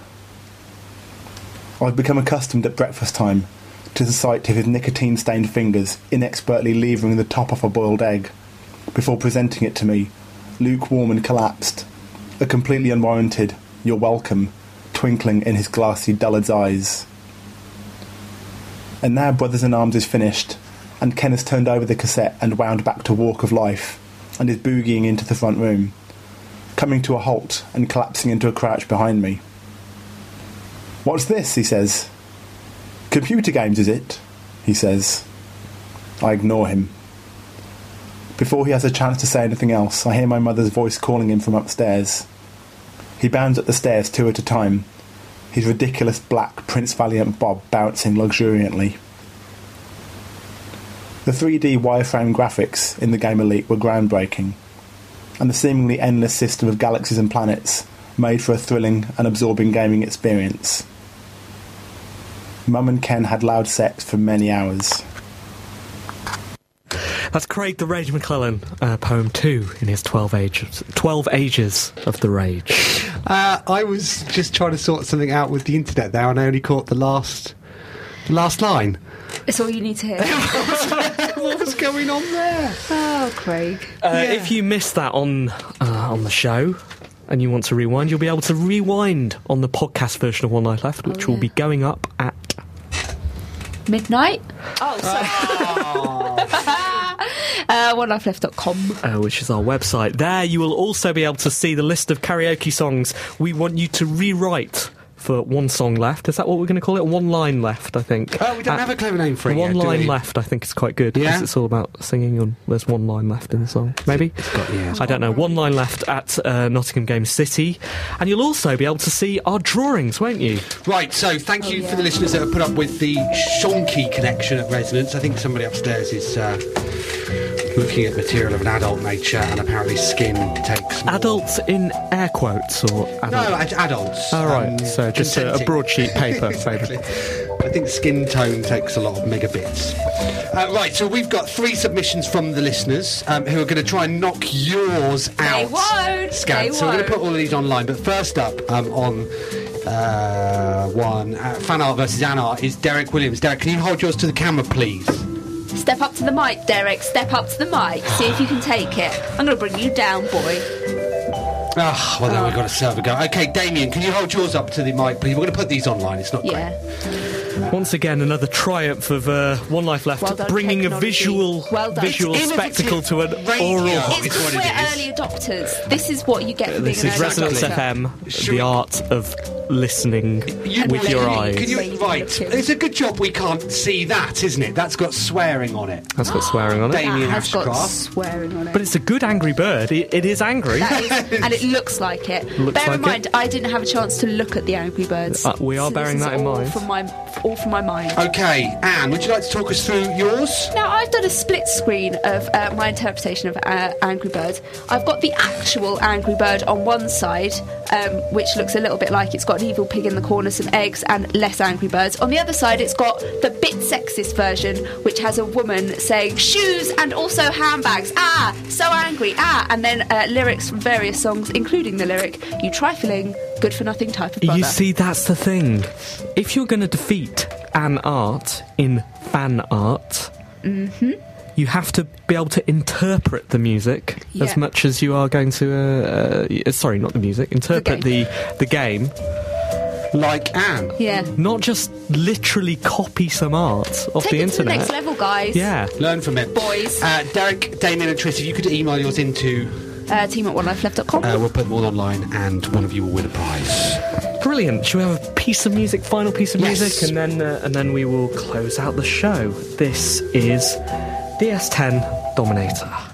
I've become accustomed at breakfast time to the sight of his nicotine stained fingers inexpertly levering the top off a boiled egg before presenting it to me, lukewarm and collapsed, a completely unwarranted, you're welcome, twinkling in his glassy dullard's eyes. And now Brothers in Arms is finished, and Ken has turned over the cassette and wound back to Walk of Life, and is boogieing into the front room, coming to a halt and collapsing into a crouch behind me. What's this? he says. Computer games, is it? he says. I ignore him. Before he has a chance to say anything else, I hear my mother's voice calling him from upstairs. He bounds up the stairs two at a time, his ridiculous black Prince Valiant bob bouncing luxuriantly. The 3D wireframe graphics in the game Elite were groundbreaking, and the seemingly endless system of galaxies and planets made for a thrilling and absorbing gaming experience. Mum and Ken had loud sex for many hours. That's Craig the Rage McClellan, uh, poem two in his 12 ages, 12 ages of the Rage. Uh, I was just trying to sort something out with the internet there, and I only caught the last, the last line. It's all you need to hear. what was going on there? oh, Craig. Uh, If you missed that on uh, on the show and you want to rewind, you'll be able to rewind on the podcast version of One Night Left, which will yeah. be going up at. Midnight? Oh, sorry. uh, onelifeleft.com. Uh, which is our website. There, you will also be able to see the list of karaoke songs we want you to rewrite for one song left. Is that what we're going to call it? One line left, I think. Oh, we don't Uh, have a clever name for it. One yet, line left, I think, is quite good. 'cause Yeah? it's all about singing, and there's one line left in the song. Maybe? got- yeah, I don't know. One line left at uh, Nottingham Game City. And you'll also be able to see our drawings, won't you? Right, so thank you Oh, for the listeners that have put up with the Shonky connection at Resonance. I think somebody upstairs is uh, looking at material of an adult nature, and apparently skin takes. more- Adults in air quotes or No, adults? ad- adults. Oh, right. um, So just a- a broadsheet paper, exactly. I think skin tone takes a lot of megabits. Uh, right, so we've got three submissions from the listeners um, who are going to try and knock yours out. They won't. Scan. They so we're going to put all of these online. But first up um, on uh, one uh, fan art versus Anne art is Derek Williams. Derek, can you hold yours to the camera, please? Step up to the mic, Derek. Step up to the mic. See if you can take it. I'm going to bring you down, boy. Ah, well, then we've got a server go. Okay, Damien, can you hold yours up to the mic, please? We're going to put these online. It's not Yeah. great. Once again, another triumph of uh, One Life Left, Well done, bringing a visual Well visual It's spectacle to an radio. oral. It's It's what we're is. early adopters. This is what you get for This being is an Resonance. FM, Should the art of listening You- with your Can eyes. Can you, Amazing right, it's a good job we can't see that, isn't it? That's got swearing on it. That's got swearing on it. Damien That has got swearing on it. But it's a good angry bird. It, it is angry. That is, and it looks like it. Looks Bear like in mind, I didn't have a chance to look at the Angry Birds. Uh, we are So bearing this is that in all mind. From my, all from my mind. Okay, Anne, would you like to talk us through yours? Now, I've done a split screen of uh, my interpretation of uh, Angry Bird. I've got the actual Angry Bird on one side, um, which looks a little bit like it's got an evil pig in the corner, some eggs, and less Angry Birds. On the other side, it's got the bit sexist version, which has a woman saying shoes and also handbags. Ah, so angry. Ah, and then uh, lyrics from various songs, including the lyric, "You trifling, good for nothing type of brother." You see, that's the thing. If you're going to defeat an art in fan art, Mm-hmm. You have to be able to interpret the music Yeah. as much as you are going to. Uh, uh, sorry, not the music. Interpret the the game. Like Anne. yeah. Not just literally copy some art off Take the it to the internet. next level, guys. Yeah. Learn from it. Boys. Uh, Derek, Damien, and Trish, if you could email yours into, Uh, team at onelifeleft.com. uh, we'll put them all online and one of you will win a prize. Brilliant. Should we have a piece of music, final piece of Yes. music, and then uh, and then we will close out the show. This is DS10 Dominator.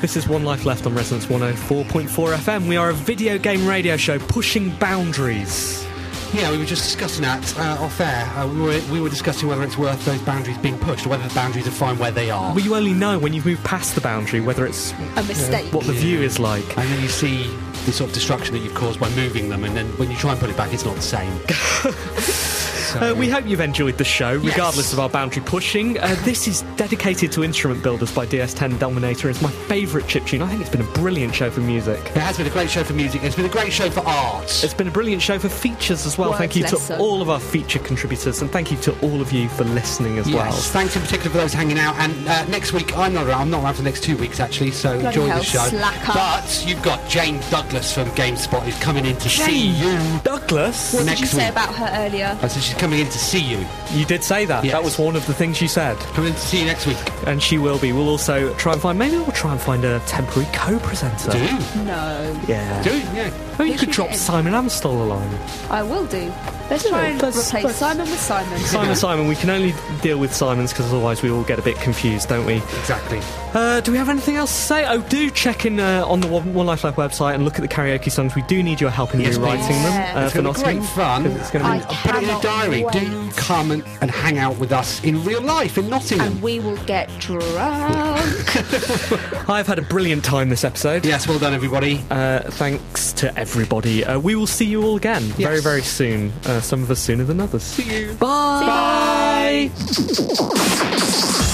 This is One Life Left on Resonance 104.4 FM. We are a video game radio show pushing boundaries. Yeah, we were just discussing that uh, off air. Uh, we, were, we were discussing whether it's worth those boundaries being pushed or whether the boundaries are fine where they are. Well, you only know when you've moved past the boundary whether it's A mistake. what the view is like. and then you see the sort of destruction that you've caused by moving them, and then when you try and put it back, it's not the same. Uh, we hope you've enjoyed the show, Yes. regardless of our boundary pushing. Uh, this is dedicated to instrument builders by DS10 Dominator. It's my favourite chip tune. I think it's been a brilliant show for music. It has been a great show for music. It's been a great show for art. It's been a brilliant show for features as well. Words thank you to so. all of our feature contributors, and thank you to all of you for listening as well. Yes, thanks in particular for those hanging out. And uh, next week, I'm not around. I'm not around for the next two weeks, actually, so Bloody enjoy hell, the show. slacker. But you've got Jane Douglas from GameSpot who's coming in to see you. Douglas, What did you say week. about her earlier? I said she's coming in to see you. you did say that. Yes. That was one of the things you said. Coming in to see you next week. And she will be. We'll also try and find, maybe we'll try and find a temporary co presenter. Do? No. Yeah. Do? Yeah. Maybe you could drop get? Simon Amstell along. I will do. Let's try and Let's- replace let's- Simon with Simon. Simon, Simon, we can only deal with Simons because otherwise we all get a bit confused, don't we? Exactly. Uh, do we have anything else to say? Oh, do check in uh, on the One One Life Life website and look at the karaoke songs. We do need your help in Yes, rewriting please. them Yeah. uh, It's for going to be great fun. 'cause It's going to I be Put it in a diary. wait. Do come and, and hang out with us in real life in Nottingham. And we will get drunk. I've had a brilliant time this episode. yes, well done, everybody. Uh, thanks to everybody. Uh, we will see you all again very, Yes. very soon. Some of us sooner than others. See you. Bye. Bye.